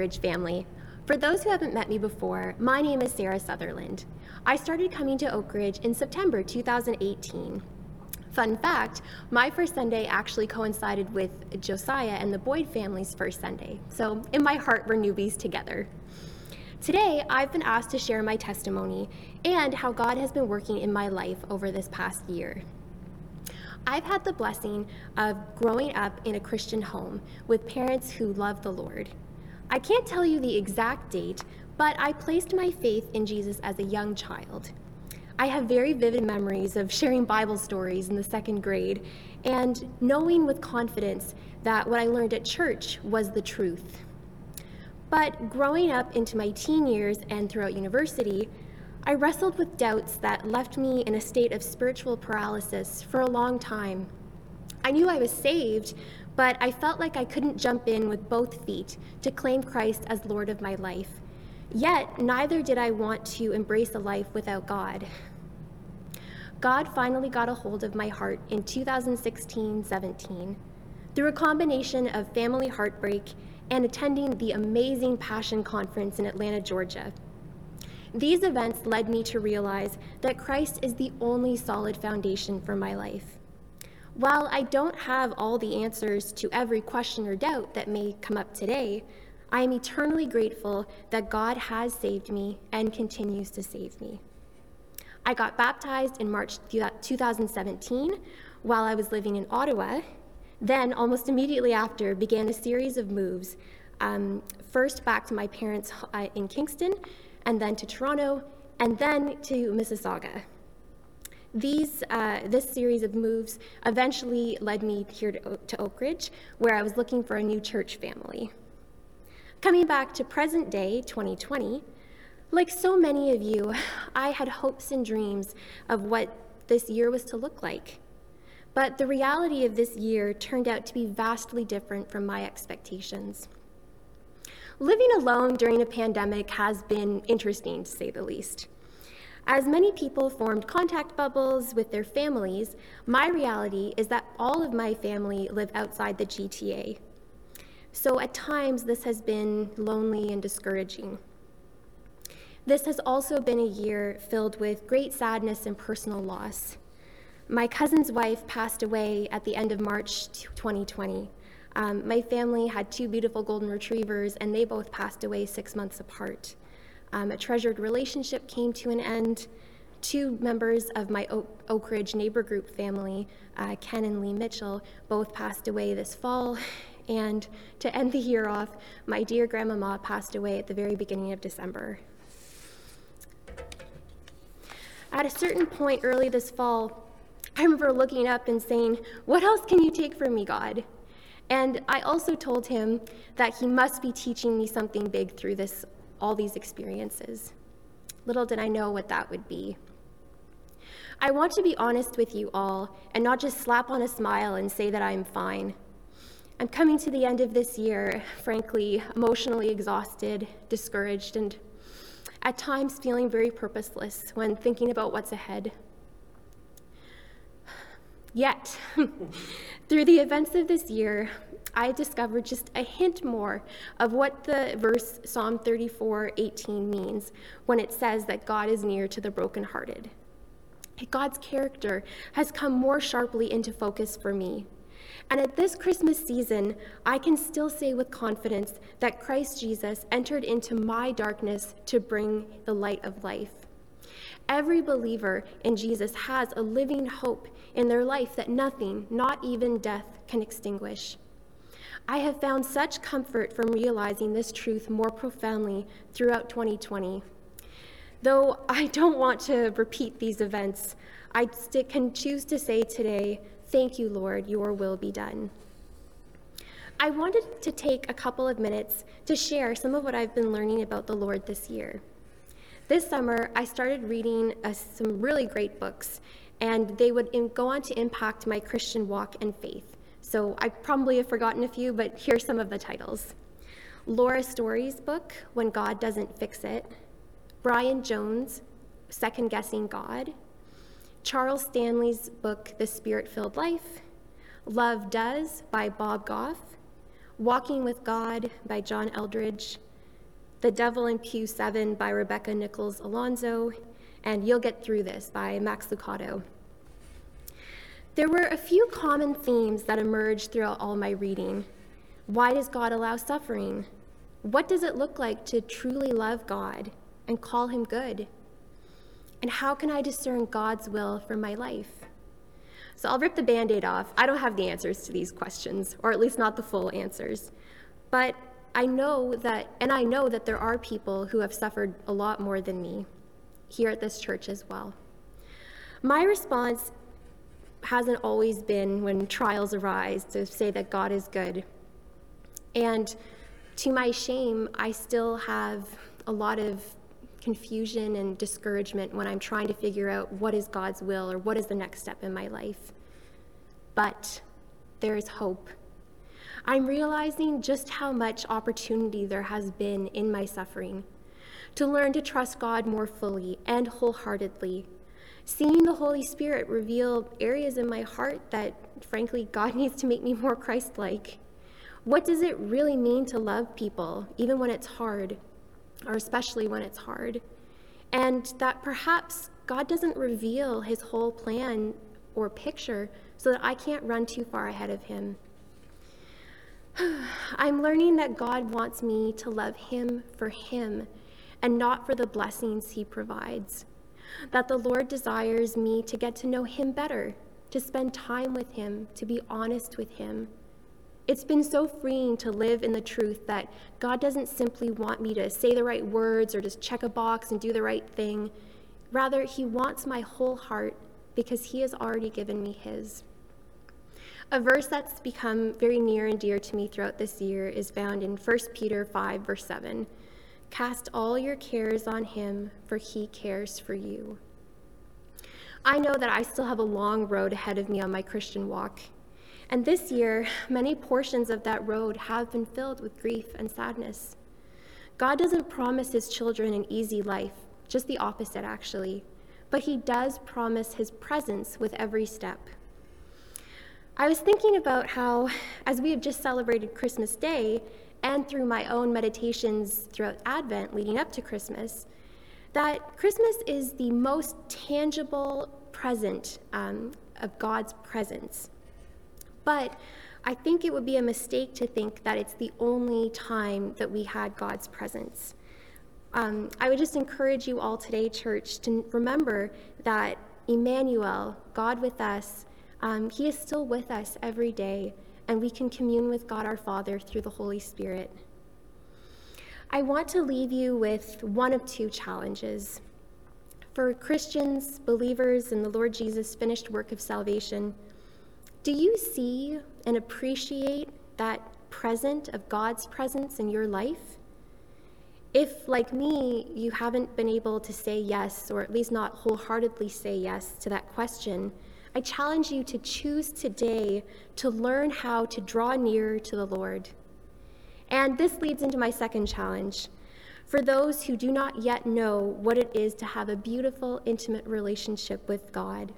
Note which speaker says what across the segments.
Speaker 1: Family. For those who haven't met me before, my name is Sarah Sutherland. I started coming to Oakridge in September 2018. Fun fact my first Sunday actually coincided with Josiah and the Boyd family's first Sunday. So, in my heart, we're newbies together. Today, I've been asked to share my testimony and how God has been working in my life over this past year. I've had the blessing of growing up in a Christian home with parents who love the Lord. I can't tell you the exact date, but I placed my faith in Jesus as a young child. I have very vivid memories of sharing Bible stories in the second grade and knowing with confidence that what I learned at church was the truth. But growing up into my teen years and throughout university, I wrestled with doubts that left me in a state of spiritual paralysis for a long time. I knew I was saved, but I felt like I couldn't jump in with both feet to claim Christ as Lord of my life. Yet, neither did I want to embrace a life without God. God finally got a hold of my heart in 2016 17 through a combination of family heartbreak and attending the amazing Passion Conference in Atlanta, Georgia. These events led me to realize that Christ is the only solid foundation for my life. While I don't have all the answers to every question or doubt that may come up today, I am eternally grateful that God has saved me and continues to save me. I got baptized in March 2017 while I was living in Ottawa. Then, almost immediately after, began a series of moves. Um, first back to my parents uh, in Kingston, and then to Toronto, and then to Mississauga. These, uh, this series of moves eventually led me here to, to Oakridge, where I was looking for a new church family. Coming back to present day, 2020, like so many of you, I had hopes and dreams of what this year was to look like. But the reality of this year turned out to be vastly different from my expectations. Living alone during a pandemic has been interesting, to say the least. As many people formed contact bubbles with their families, my reality is that all of my family live outside the GTA. So at times, this has been lonely and discouraging. This has also been a year filled with great sadness and personal loss. My cousin's wife passed away at the end of March 2020. Um, my family had two beautiful golden retrievers, and they both passed away six months apart. Um, a treasured relationship came to an end. Two members of my Oak, Ridge neighbor group family, uh, Ken and Lee Mitchell, both passed away this fall. And to end the year off, my dear grandmama passed away at the very beginning of December. At a certain point early this fall, I remember looking up and saying, What else can you take from me, God? And I also told him that he must be teaching me something big through this, all these experiences. Little did I know what that would be. I want to be honest with you all and not just slap on a smile and say that I'm fine. I'm coming to the end of this year, frankly, emotionally exhausted, discouraged, and at times feeling very purposeless when thinking about what's ahead. Yet, through the events of this year, I discovered just a hint more of what the verse Psalm 34 18 means when it says that God is near to the brokenhearted. God's character has come more sharply into focus for me. And at this Christmas season, I can still say with confidence that Christ Jesus entered into my darkness to bring the light of life. Every believer in Jesus has a living hope in their life that nothing, not even death, can extinguish. I have found such comfort from realizing this truth more profoundly throughout 2020. Though I don't want to repeat these events, I can choose to say today Thank you, Lord, your will be done. I wanted to take a couple of minutes to share some of what I've been learning about the Lord this year. This summer, I started reading uh, some really great books, and they would go on to impact my Christian walk and faith. So I probably have forgotten a few, but here's some of the titles. Laura Story's book, When God Doesn't Fix It, Brian Jones, Second Guessing God, Charles Stanley's book, The Spirit Filled Life, Love Does by Bob Goff, Walking with God by John Eldredge, The Devil in Pew 7 by Rebecca Nichols Alonzo, and You'll Get Through This by Max Lucado. There were a few common themes that emerged throughout all my reading. Why does God allow suffering? What does it look like to truly love God and call him good? And how can I discern God's will for my life? So I'll rip the band aid off. I don't have the answers to these questions, or at least not the full answers. But I know that, and I know that there are people who have suffered a lot more than me here at this church as well. My response hasn't always been when trials arise to say that God is good. And to my shame, I still have a lot of confusion and discouragement when I'm trying to figure out what is God's will or what is the next step in my life. But there is hope. I'm realizing just how much opportunity there has been in my suffering to learn to trust God more fully and wholeheartedly. Seeing the Holy Spirit reveal areas in my heart that, frankly, God needs to make me more Christ like. What does it really mean to love people, even when it's hard, or especially when it's hard? And that perhaps God doesn't reveal his whole plan or picture so that I can't run too far ahead of him. I'm learning that God wants me to love Him for Him and not for the blessings He provides. That the Lord desires me to get to know Him better, to spend time with Him, to be honest with Him. It's been so freeing to live in the truth that God doesn't simply want me to say the right words or just check a box and do the right thing. Rather, He wants my whole heart because He has already given me His. A verse that's become very near and dear to me throughout this year is found in 1 Peter 5, verse 7. Cast all your cares on him, for he cares for you. I know that I still have a long road ahead of me on my Christian walk. And this year, many portions of that road have been filled with grief and sadness. God doesn't promise his children an easy life, just the opposite, actually. But he does promise his presence with every step. I was thinking about how, as we have just celebrated Christmas Day, and through my own meditations throughout Advent leading up to Christmas, that Christmas is the most tangible present um, of God's presence. But I think it would be a mistake to think that it's the only time that we had God's presence. Um, I would just encourage you all today, church, to remember that Emmanuel, God with us, um, he is still with us every day, and we can commune with God our Father through the Holy Spirit. I want to leave you with one of two challenges. For Christians, believers in the Lord Jesus' finished work of salvation, do you see and appreciate that present of God's presence in your life? If, like me, you haven't been able to say yes, or at least not wholeheartedly say yes to that question, I challenge you to choose today to learn how to draw near to the Lord. And this leads into my second challenge. For those who do not yet know what it is to have a beautiful, intimate relationship with God,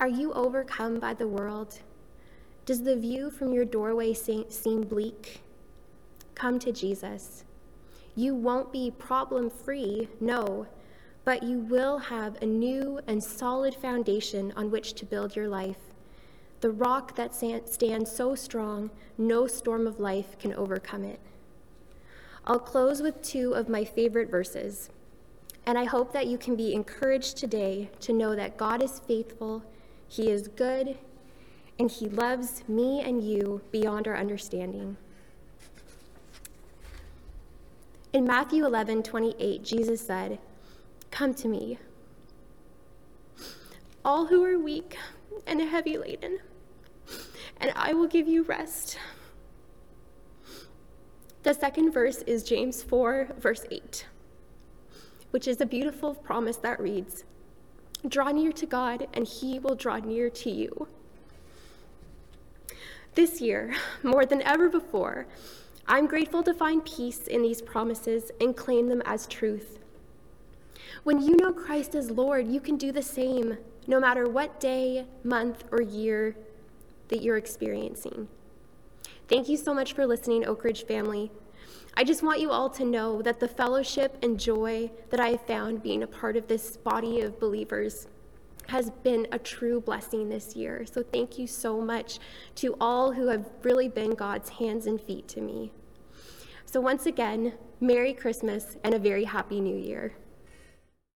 Speaker 1: are you overcome by the world? Does the view from your doorway seem bleak? Come to Jesus. You won't be problem free, no, but you will have a new and solid foundation on which to build your life. The rock that stands so strong, no storm of life can overcome it. I'll close with two of my favorite verses, and I hope that you can be encouraged today to know that God is faithful, He is good, and He loves me and you beyond our understanding. In Matthew 11 28, Jesus said, Come to me, all who are weak and heavy laden, and I will give you rest. The second verse is James 4, verse 8, which is a beautiful promise that reads Draw near to God, and he will draw near to you. This year, more than ever before, I'm grateful to find peace in these promises and claim them as truth. When you know Christ as Lord, you can do the same no matter what day, month, or year that you're experiencing. Thank you so much for listening, Oakridge family. I just want you all to know that the fellowship and joy that I have found being a part of this body of believers has been a true blessing this year. So thank you so much to all who have really been God's hands and feet to me. So once again, Merry Christmas and a very Happy New Year.